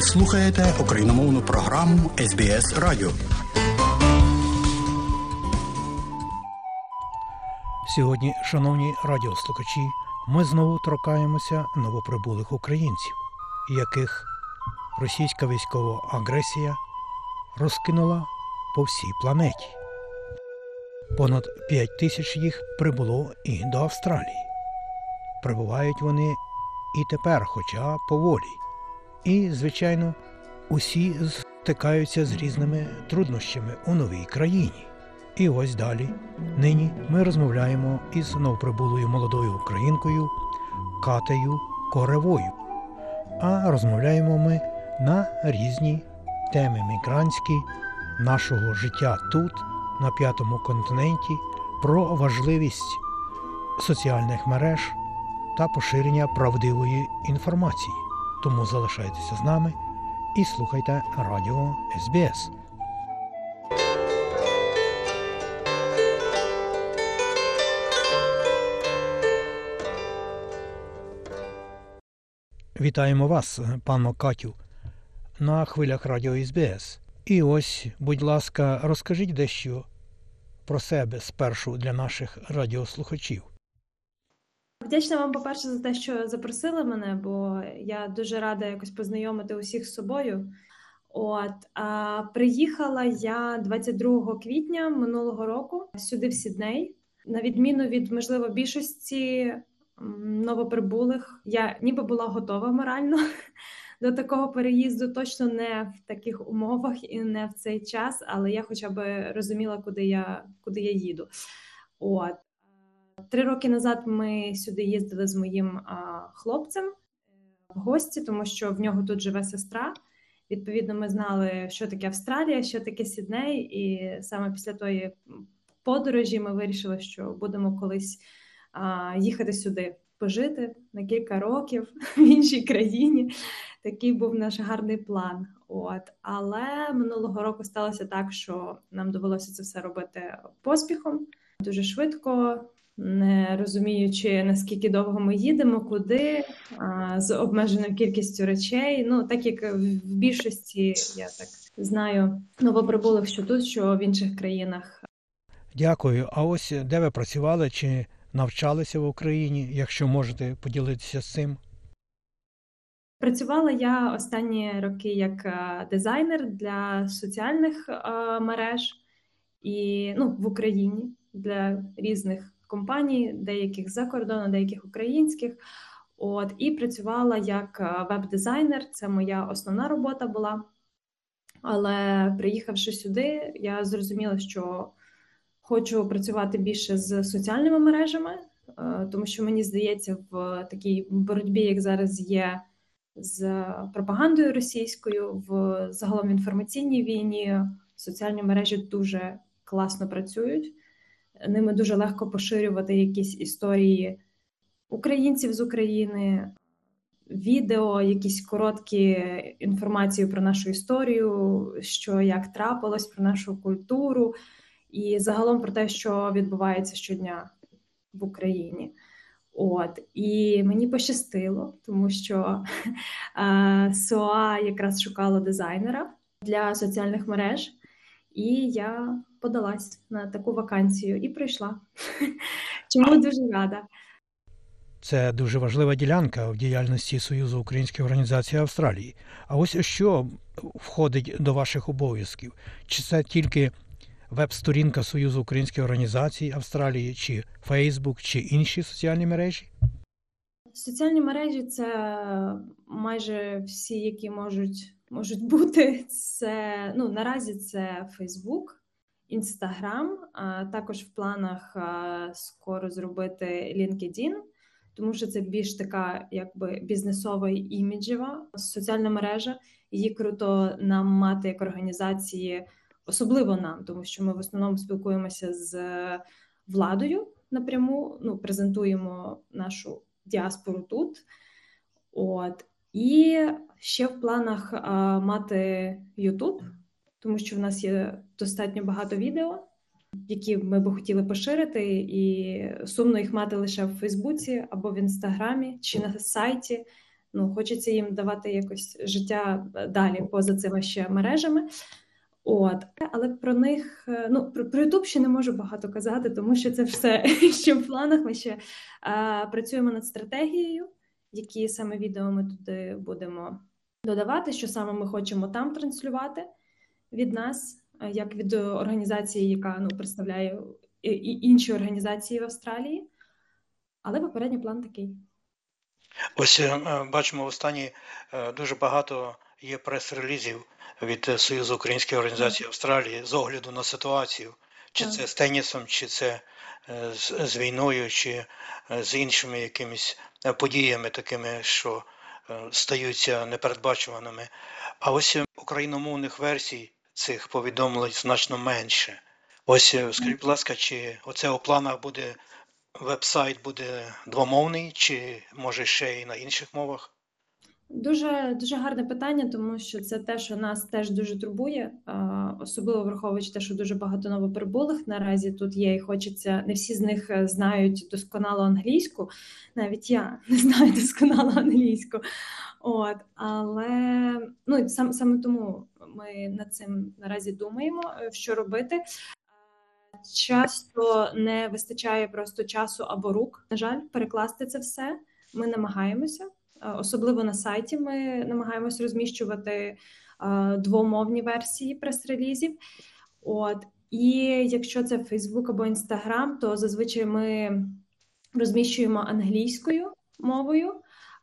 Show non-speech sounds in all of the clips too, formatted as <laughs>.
Ви слухаєте україномовну програму СБС Радіо. Сьогодні, шановні радіослухачі, ми знову торкаємося новоприбулих українців, яких російська військова агресія розкинула по всій планеті. Понад 5 тисяч їх прибуло і до Австралії. Прибувають вони і тепер, хоча поволі. І, звичайно, усі стикаються з різними труднощами у новій країні. І ось далі. Нині ми розмовляємо із новоприбулою молодою українкою Катею Коревою. А розмовляємо ми на різні теми мігрантські, нашого життя тут, на п'ятому континенті, про важливість соціальних мереж та поширення правдивої інформації. Тому залишайтеся з нами і слухайте радіо СБС. Вітаємо вас, пано Катю, на хвилях радіо СБС. І ось, будь ласка, розкажіть дещо про себе спершу для наших радіослухачів. Вдячна вам, по-перше, за те, що запросили мене, бо я дуже рада якось познайомити усіх з собою. От а, приїхала я 22 квітня минулого року сюди, в Сідней. На відміну від можливо більшості новоприбулих, я ніби була готова морально <laughs> до такого переїзду. Точно не в таких умовах і не в цей час, але я хоча б розуміла, куди я куди я їду. От Три роки назад ми сюди їздили з моїм хлопцем е, в гості, тому що в нього тут живе сестра. Відповідно, ми знали, що таке Австралія, що таке Сідней, і саме після тої подорожі ми вирішили, що будемо колись їхати сюди, пожити на кілька років <laughs> в іншій країні. Такий був наш гарний план. От але минулого року сталося так, що нам довелося це все робити поспіхом дуже швидко не розуміючи наскільки довго ми їдемо, куди з обмеженою кількістю речей. Ну так як в більшості я так знаю новоприбулих, що тут, що в інших країнах. Дякую. А ось де ви працювали чи навчалися в Україні, якщо можете поділитися з цим? Працювала я останні роки як дизайнер для соціальних мереж і ну, в Україні для різних компаній, деяких за кордону, деяких українських. От і працювала як е, веб-дизайнер. Це моя основна робота була. Але приїхавши сюди, я зрозуміла, що хочу працювати більше з соціальними мережами, е, тому що мені здається, в такій боротьбі, як зараз є з пропагандою російською, в загалом інформаційній війні, соціальні мережі дуже класно працюють ними дуже легко поширювати якісь історії українців з України, відео, якісь короткі інформації про нашу історію, що як трапилось, про нашу культуру, і загалом про те, що відбувається щодня в Україні. От і мені пощастило, тому що <laughs> е, СОА якраз шукала дизайнера для соціальних мереж, і я подалась на таку вакансію і прийшла. <laughs> Чому дуже рада. Це дуже важлива ділянка в діяльності Союзу українських організацій Австралії. А ось що входить до ваших обов'язків? Чи це тільки веб-сторінка Союзу українських організацій Австралії, чи Фейсбук, чи інші соціальні мережі? Соціальні мережі це майже всі, які можуть можуть бути. Це ну наразі це Фейсбук, Інстаграм, також в планах скоро зробити LinkedIn, тому що це більш така, якби бізнесова і іміджева соціальна мережа. Її круто нам мати як організації, особливо нам, тому що ми в основному спілкуємося з владою напряму. Ну, презентуємо нашу діаспору тут. От і ще в планах а, мати YouTube, тому що в нас є достатньо багато відео, які ми би хотіли поширити, і сумно їх мати лише в Фейсбуці або в Інстаграмі чи на сайті, ну хочеться їм давати якось життя далі поза цими ще мережами. От, але про них ну про, YouTube ще не можу багато казати, тому що це все <laughs> ще в планах. Ми ще а, працюємо над стратегією, які саме відео ми туди будемо додавати, що саме ми хочемо там транслювати від нас, як від організації, яка ну представляє і інші організації в Австралії. Але попередній план такий. Ось е, бачимо в останні е, дуже багато є прес-релізів від Союзу Українських організацій Австралії з огляду на ситуацію, чи це з тенісом, чи це е, з, з війною, чи з іншими якимись подіями, такими, що стаються непередбачуваними. А ось україномовних версій цих повідомлень значно менше. Ось скажіть, будь ласка, чи оце у планах буде веб-сайт буде двомовний, чи може ще й на інших мовах? Дуже дуже гарне питання, тому що це те, що нас теж дуже турбує, особливо враховуючи те, що дуже багато новоприбулих наразі тут є, і хочеться не всі з них е, знають досконало англійську. Навіть я <laughs> не знаю досконало англійську. От але ну сам саме тому ми над цим наразі думаємо, е, що робити. Часто не вистачає просто часу або рук. На жаль, перекласти це все. Ми намагаємося, особливо на сайті. Ми намагаємося розміщувати двомовні версії прес-релізів. От і якщо це Facebook або Instagram, то зазвичай ми розміщуємо англійською мовою.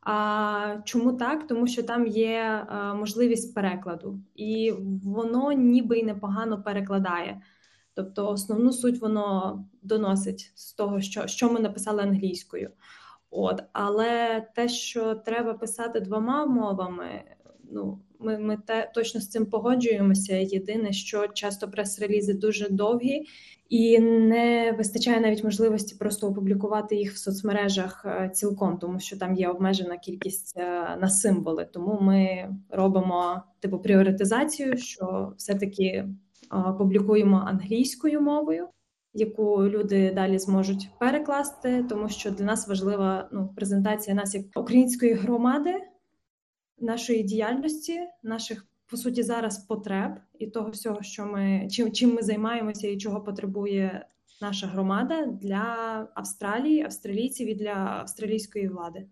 А чому так? Тому що там є можливість перекладу, і воно ніби й непогано перекладає. Тобто, основну суть воно доносить з того, що що ми написали англійською. От, але те, що треба писати двома мовами, ну ми ми те точно з цим погоджуємося. Єдине, що часто прес-релізи дуже довгі, і не вистачає навіть можливості просто опублікувати їх в соцмережах е, цілком, тому що там є обмежена кількість е, на символи. Тому ми робимо типу пріоритизацію, що все таки публікуємо англійською мовою, яку люди далі зможуть перекласти, тому що для нас важлива ну, презентація нас як української громади, нашої діяльності, наших по суті зараз потреб і того всього, що ми чим чим ми займаємося і чого потребує наша громада для Австралії, австралійців і для австралійської влади.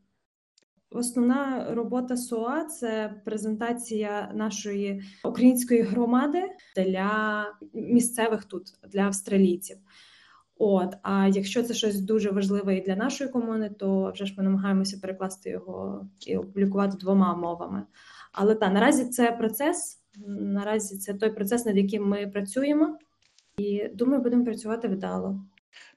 Основна робота СОА це презентація нашої української громади для місцевих тут для австралійців. От, а якщо це щось дуже важливе і для нашої комуни, то вже ж ми намагаємося перекласти його і опублікувати двома мовами. Але та наразі це процес. Наразі це той процес, над яким ми працюємо, і думаю, будемо працювати вдало.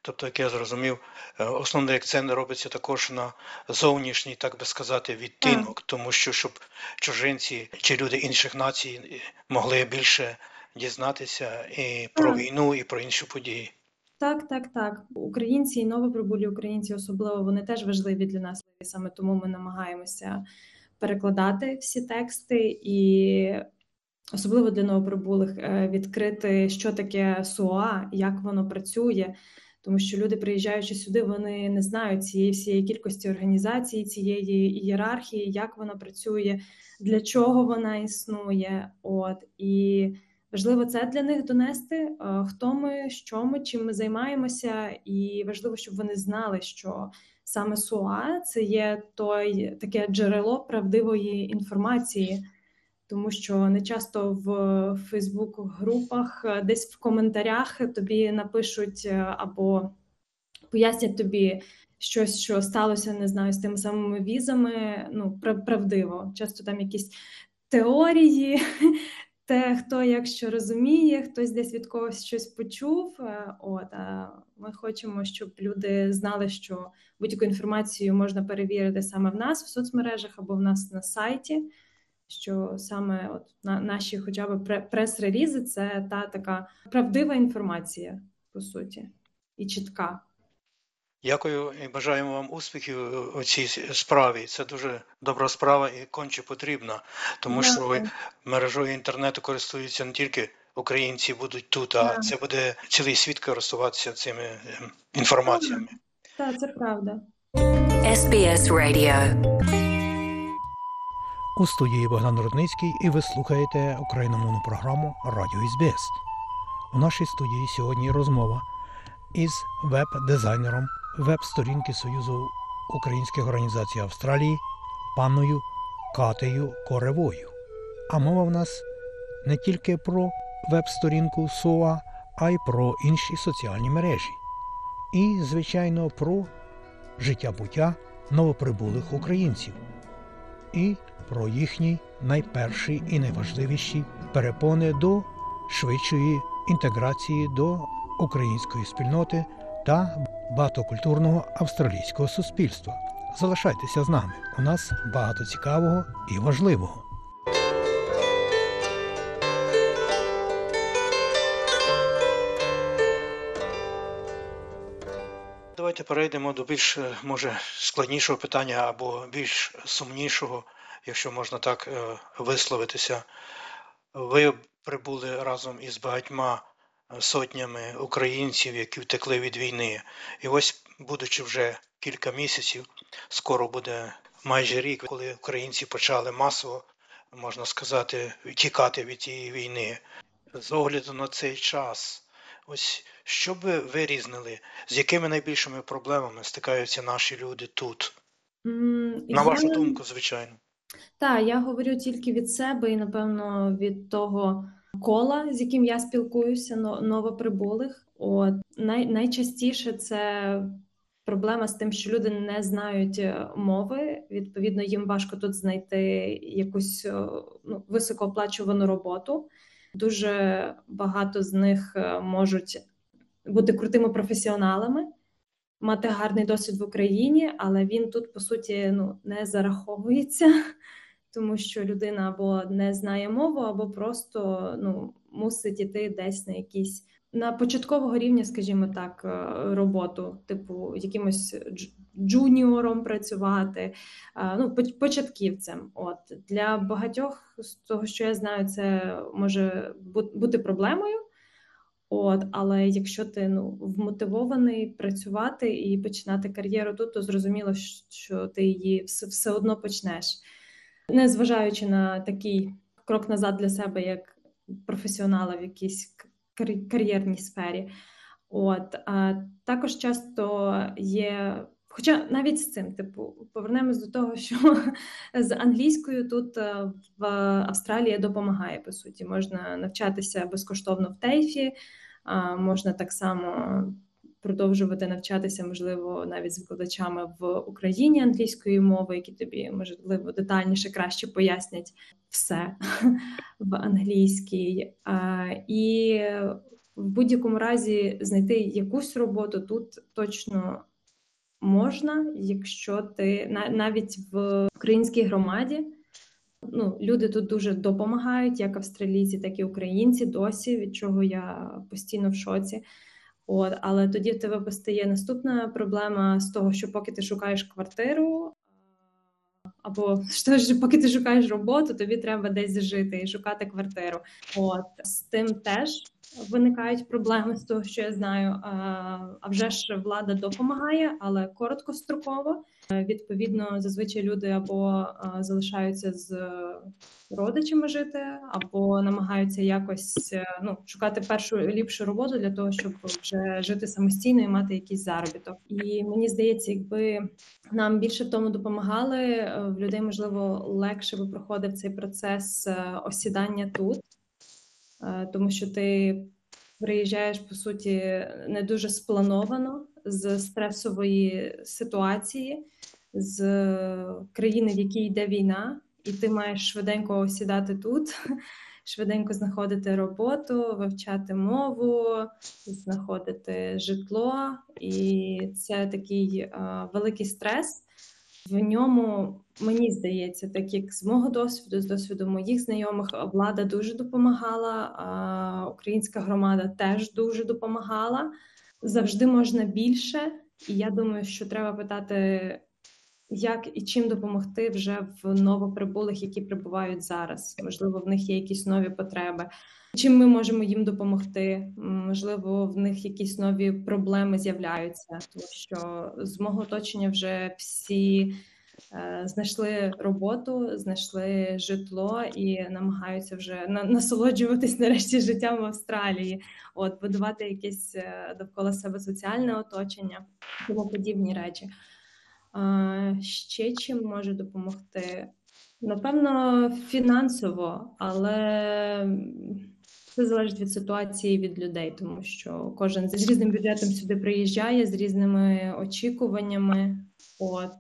Тобто, як я зрозумів, е, основний акцент робиться також на зовнішній, так би сказати, відтинок, тому що щоб чужинці чи люди інших націй е, могли більше дізнатися і про війну, і про інші події. Так, так, так. Українці і новоприбулі українці, особливо вони теж важливі для нас. І саме тому ми намагаємося перекладати всі тексти і. Особливо для новоприбулих е, відкрити, що таке СУА, як воно працює, тому що люди, приїжджаючи сюди, вони не знають цієї всієї кількості організацій, цієї ієрархії, як вона працює, для чого вона існує. От і важливо це для них донести, е, хто ми, що ми, чим ми займаємося, і важливо, щоб вони знали, що саме СУА це є той таке джерело правдивої інформації тому що не часто в Фейсбук-групах е, десь в коментарях тобі напишуть е, або пояснять тобі щось, що сталося, не знаю, з тими самими візами. Ну, правдиво. Часто там якісь теорії. <laughs> Те, хто якщо розуміє, хтось десь від когось щось почув. Е, от а ми хочемо, щоб люди знали, що будь-яку інформацію можна перевірити саме в нас в соцмережах або в нас на сайті що саме от на наші, хоча б прес-релізи, це та така правдива інформація, по суті, і чітка. Дякую і бажаємо вам успіхів у цій справі. Це дуже добра справа і конче потрібна, тому Дякую. що ви мережою інтернету користуються не тільки українці будуть тут, а це буде цілий світ користуватися цими ем, інформаціями. Так, це правда. SBS Radio У студії Богдан Рудницький і ви слухаєте україномовну програму Радіо СБС. У нашій студії сьогодні розмова із веб-дизайнером веб-сторінки Союзу українських організацій Австралії панною Катею Коревою. А мова в нас не тільки про веб-сторінку СОА, а й про інші соціальні мережі. І, звичайно, про життя буття новоприбулих українців. І про їхні найперші і найважливіші перепони до швидшої інтеграції до української спільноти та багатокультурного австралійського суспільства. Залишайтеся з нами. У нас багато цікавого і важливого. Давайте перейдемо до більш е, може складнішого питання або більш сумнішого, якщо можна так е, висловитися. Ви прибули разом із багатьма е, сотнями українців, які втекли від війни. І ось, будучи вже кілька місяців, скоро буде майже рік, коли українці почали масово, можна сказати, тікати від цієї війни. З огляду на цей час. Ось що б ви вирізнили, з якими найбільшими проблемами стикаються наші люди тут? На вашу я- думку, звичайно. Так, я говорю тільки від себе і, напевно, від того кола, з яким я спілкуюся, но- новоприбулих. От най, найчастіше це проблема з тим, що люди не знають е, мови. Відповідно, їм важко тут знайти якусь е, ну, високооплачувану роботу. Дуже багато з них е, можуть бути крутими професіоналами, мати гарний досвід в Україні, але він тут, по суті, ну, не зараховується, <laughs> тому що людина або не знає мову, або просто ну, мусить іти десь на якісь на початкового рівня, скажімо так, е, роботу, типу якимось джуніором працювати, е, ну, початківцем. От для багатьох з того, що я знаю, це може бути проблемою. От, але якщо ти ну вмотивований працювати і починати кар'єру тут, то зрозуміло, що ти її все, одно почнеш, не зважаючи на такий крок назад для себе, як професіонала в якійсь кар'єрній сфері. От а також часто є. Хоча навіть з цим, типу, повернемось до того, що <laughs> з англійською тут е, в Австралії допомагає по суті. Можна навчатися безкоштовно в ТЕЙФі, можна так само продовжувати навчатися, можливо, навіть з викладачами в Україні англійської мови, які тобі можливо детальніше краще пояснять все <laughs> в англійській. І в будь-якому разі знайти якусь роботу тут точно можна, якщо ти на- навіть в українській громаді. Ну, люди тут дуже допомагають, як австралійці, так і українці досі, від чого я постійно в шоці. От, але тоді в тебе постає наступна проблема з того, що поки ти шукаєш квартиру, або що ж, поки ти шукаєш роботу, тобі треба десь жити і шукати квартиру. От з тим теж виникають проблеми з того, що я знаю. А, вже ж влада допомагає, але короткостроково. Е, Відповідно, зазвичай люди або залишаються з родичами жити, або намагаються якось е, ну, шукати першу ліпшу роботу для того, щоб вже жити самостійно і мати якийсь заробіток. І мені здається, якби нам більше в тому допомагали, е, в людей можливо легше би проходив цей процес е, осідання тут, Е, тому що ти приїжджаєш по суті не дуже сплановано з стресової ситуації, з країни, в якій йде війна, і ти маєш швиденько осідати тут, <laughs> швиденько знаходити роботу, вивчати мову, знаходити житло, і це такий е, великий стрес. В ньому мені здається, так як з мого досвіду, з досвіду моїх знайомих, влада дуже допомагала, а українська громада теж дуже допомагала. Завжди можна більше, і я думаю, що треба питати, як і чим допомогти вже в новоприбулих, які прибувають зараз. Можливо, в них є якісь нові потреби. Чим ми можемо їм допомогти? Можливо, в них якісь нові проблеми з'являються, тому що з мого оточення вже всі знайшли роботу, знайшли житло і намагаються вже насолоджуватись <laughs> нарешті життям в Австралії, от будувати якесь е, довкола себе соціальне оточення, тому подібні речі. Ще чим може допомогти? Напевно, фінансово, але це залежить від ситуації від людей, тому що кожен з різним бюджетом сюди приїжджає з різними очікуваннями. От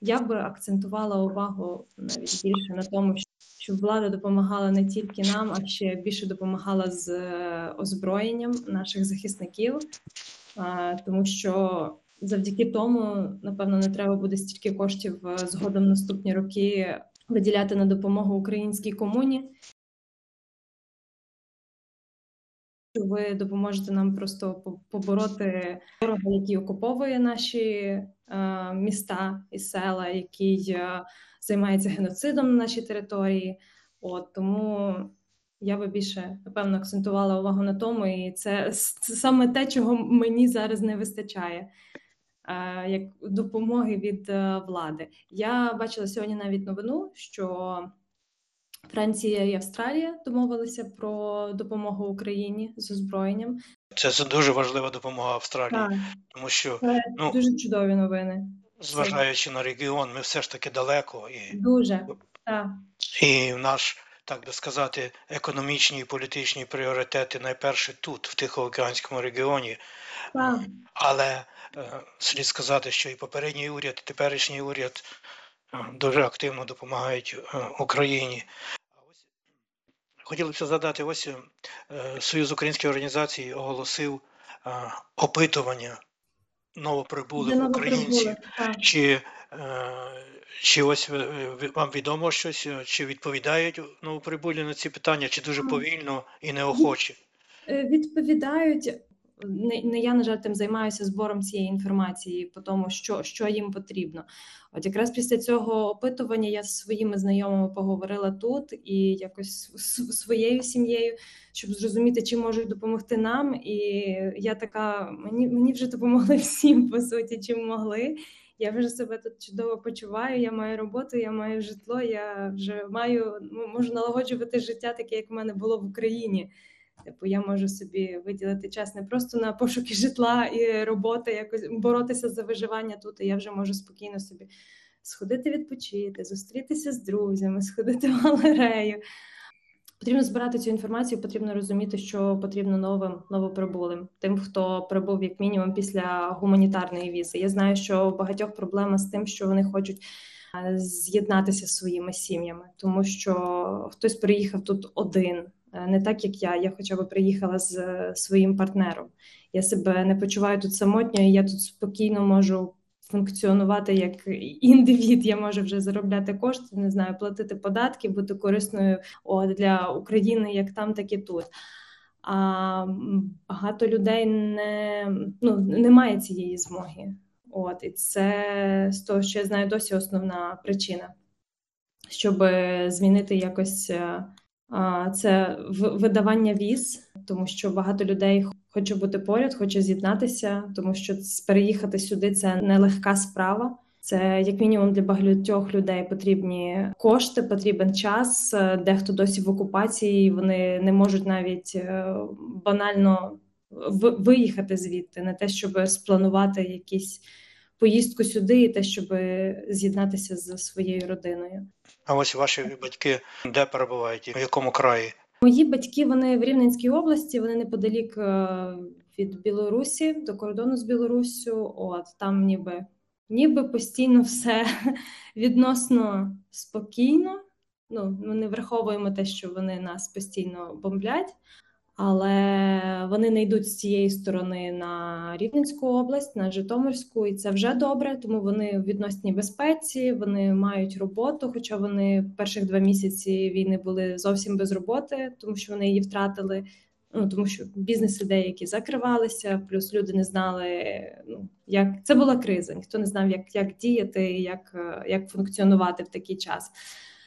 я би акцентувала увагу навіть більше на тому, щоб влада допомагала не тільки нам, а ще більше допомагала з е, озброєнням наших захисників, тому що завдяки тому, напевно, не треба буде стільки коштів е, згодом наступні роки виділяти на допомогу українській комуні. Ви допоможете нам просто побороти ворога, який окуповує наші е, міста і села, який е, займається геноцидом на нашій території. От тому я би більше напевно акцентувала увагу на тому, і це, це саме те, чого мені зараз не вистачає. Е, як допомоги від влади. Я бачила сьогодні навіть новину, що Франція і Австралія домовилися про допомогу Україні з озброєнням. Це дуже важлива допомога Австралії, так. тому що це ну, дуже чудові новини. Зважаючи на регіон, ми все ж таки далеко і дуже так. і наш. Так би сказати, економічні і політичні пріоритети найперше тут, в Тихоокеанському регіоні, так. але Е, слід сказати, що і попередній уряд, і теперішній уряд дуже активно допомагають е, Україні. Хотілося задати, ось Союз українських організацій оголосив опитування новоприбулих українців. Чи чи ось вам відомо щось, чи відповідають новоприбулі на ці питання, чи дуже повільно і неохоче? Відповідають не не я на жаль тим займаюся збором цієї інформації по тому, що що їм потрібно. От якраз після цього опитування я з своїми знайомими поговорила тут і якось своєю сім'єю, щоб зрозуміти, чи можуть допомогти нам. І я така: мені мені вже допомогли <laughs> всім по суті, чим могли. Я вже себе тут чудово почуваю. Я маю роботу, я маю житло. Я вже маю можу налагоджувати життя, таке як в мене було в Україні. Типу, я можу собі виділити час не просто на пошуки житла і роботи, якось боротися за виживання тут. і Я вже можу спокійно собі сходити відпочити, зустрітися з друзями, <laughs> сходити в галерею. Потрібно збирати цю інформацію, потрібно розуміти, що потрібно новим новоприбулим, тим, хто прибув як мінімум після гуманітарної візи. Я знаю, що у багатьох проблема з тим, що вони хочуть з'єднатися з своїми сім'ями, тому що хтось приїхав тут один, Е, не так, як я. Я хоча б приїхала з е, своїм партнером. Я себе не почуваю тут самотньо, і я тут спокійно можу функціонувати як <laughs> індивід. Я можу вже заробляти кошти, не знаю, платити податки, бути корисною для України як там, так і тут. А багато людей не ну, немає цієї змоги. От і це з того, що я знаю, досі основна причина, щоб змінити якось е, це видавання віз, тому що багато людей хоче бути поряд, хоче з'єднатися, тому що переїхати сюди це нелегка справа. Це як мінімум для багатьох людей потрібні кошти, потрібен час. Дехто досі в окупації, вони не можуть навіть е, банально виїхати звідти, не те, щоб спланувати якісь поїздку сюди, і те, щоб з'єднатися з своєю родиною. А ось ваші батьки де перебувають? В якому краї? Мої батьки вони в Рівненській області, вони неподалік е, від Білорусі до кордону з Білоруссю. От там ніби ніби постійно все <laughs> відносно спокійно. Ну, ми не враховуємо те, що вони нас постійно бомблять але вони не йдуть з цієї сторони на Рівненську область, на Житомирську, і це вже добре. Тому вони в відносній безпеці, вони мають роботу. Хоча вони перших два місяці війни були зовсім без роботи, тому що вони її втратили. Ну тому що бізнеси деякі закривалися, плюс люди не знали, ну як це була криза. Ніхто не знав, як як діяти, як, як функціонувати в такий час.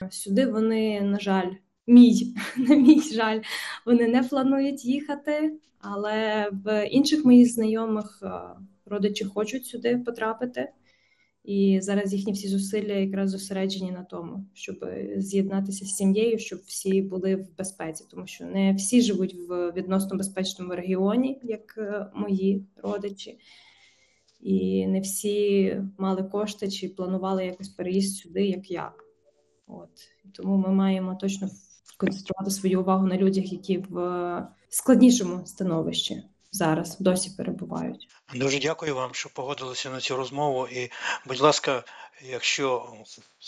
Сюди вони, на жаль мій, <laughs> на мій жаль, вони не планують їхати, але в інших моїх знайомих е, родичі хочуть сюди потрапити. І зараз їхні всі зусилля якраз зосереджені на тому, щоб з'єднатися з сім'єю, щоб всі були в безпеці, тому що не всі живуть в відносно безпечному регіоні, як е, мої родичі, і не всі мали кошти чи планували якось переїзд сюди, як я. От тому ми маємо точно концентрувати свою увагу на людях, які в складнішому становищі зараз досі перебувають. Дуже дякую вам, що погодилися на цю розмову. І, будь ласка, якщо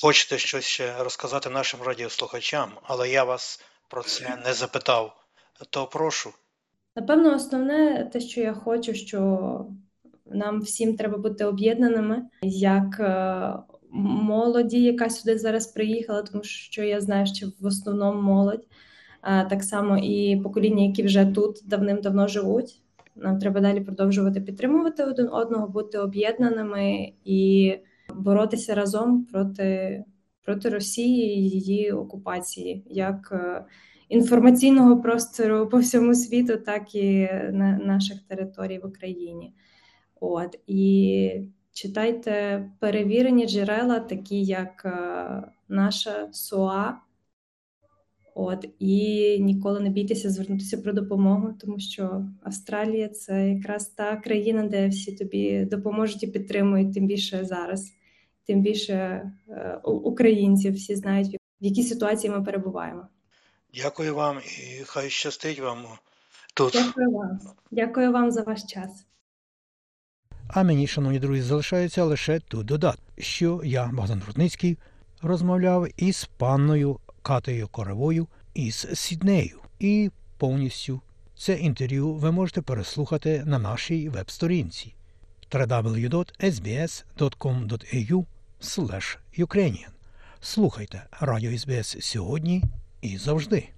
хочете щось ще розказати нашим радіослухачам, але я вас про це не запитав, то прошу. Напевно, основне те, що я хочу, що нам всім треба бути об'єднаними як е, молоді, яка сюди зараз приїхала, тому що я знаю, що в основному молодь, так само і покоління, які вже тут давним-давно живуть. Нам треба далі продовжувати підтримувати один одного, бути об'єднаними і боротися разом проти проти Росії і її окупації, як е, інформаційного простору по всьому світу, так і на наших територій в Україні. От і читайте перевірені джерела, такі як е, наша СОА. От і ніколи не бійтеся звернутися про допомогу, тому що Австралія це якраз та країна, де всі тобі допоможуть і підтримують, тим більше зараз, тим більше е, українців всі знають, в якій ситуації ми перебуваємо. Дякую вам і хай щастить вам тут. Дякую вам. Дякую вам за ваш час. А мені, шановні друзі, залишається лише тут додати, що я, Богдан Рудницький, розмовляв із панною Катею Коревою із Сіднею. І повністю це інтерв'ю ви можете переслухати на нашій веб-сторінці www.sbs.com.au Ukrainian. Слухайте Радіо СБС сьогодні і завжди.